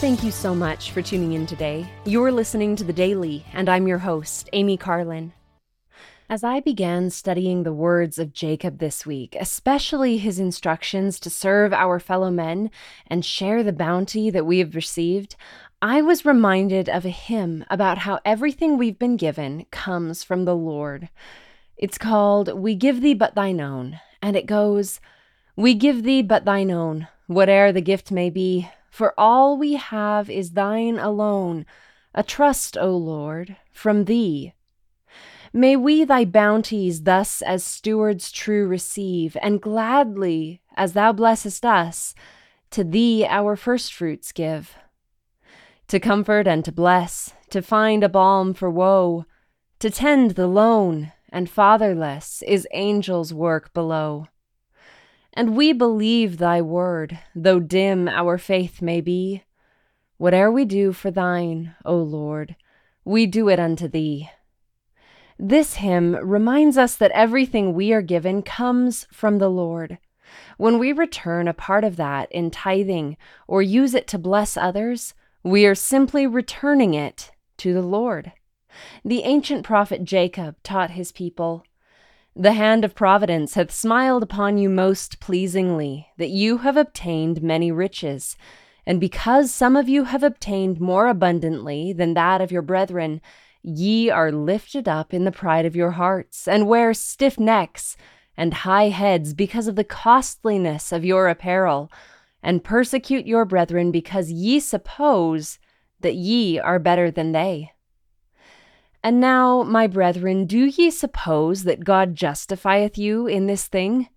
Thank you so much for tuning in today. You're listening to The Daily, and I'm your host, Amy Carlin. As I began studying the words of Jacob this week, especially his instructions to serve our fellow men and share the bounty that we have received, I was reminded of a hymn about how everything we've been given comes from the Lord. It's called We Give Thee But Thine Own, and it goes, We give Thee but Thine own, whate'er the gift may be, for all we have is Thine alone, a trust, O Lord, from Thee. May we Thy bounties thus as stewards true receive, and gladly, as Thou blessest us, to Thee our firstfruits give to comfort and to bless, to find a balm for woe, to tend the lone and fatherless is angels' work below. And we believe thy word, though dim our faith may be. Whate'er we do for thine, O Lord, we do it unto thee. This hymn reminds us that everything we are given comes from the Lord. When we return a part of that in tithing or use it to bless others, we are simply returning it to the Lord. The ancient prophet Jacob taught his people The hand of providence hath smiled upon you most pleasingly, that you have obtained many riches. And because some of you have obtained more abundantly than that of your brethren, ye are lifted up in the pride of your hearts, and wear stiff necks and high heads because of the costliness of your apparel and persecute your brethren because ye suppose that ye are better than they. And now, my brethren, do ye suppose that God justifieth you in this thing?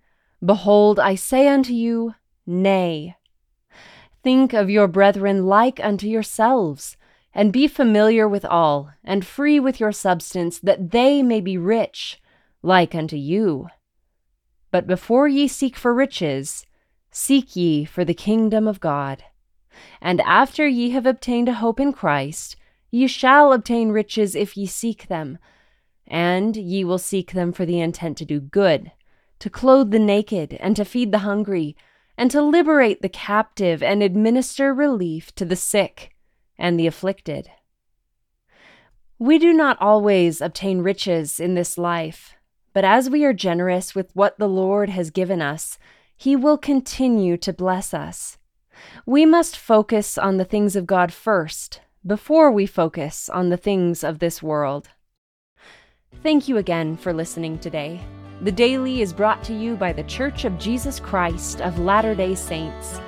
Behold, I say unto you, Nay. Think of your brethren like unto yourselves, and be familiar with all, and free with your substance, that they may be rich, like unto you. But before ye seek for riches, Seek ye for the kingdom of God. And after ye have obtained a hope in Christ, ye shall obtain riches if ye seek them. And ye will seek them for the intent to do good, to clothe the naked, and to feed the hungry, and to liberate the captive, and administer relief to the sick and the afflicted. We do not always obtain riches in this life, but as we are generous with what the Lord has given us, he will continue to bless us. We must focus on the things of God first before we focus on the things of this world. Thank you again for listening today. The Daily is brought to you by The Church of Jesus Christ of Latter day Saints.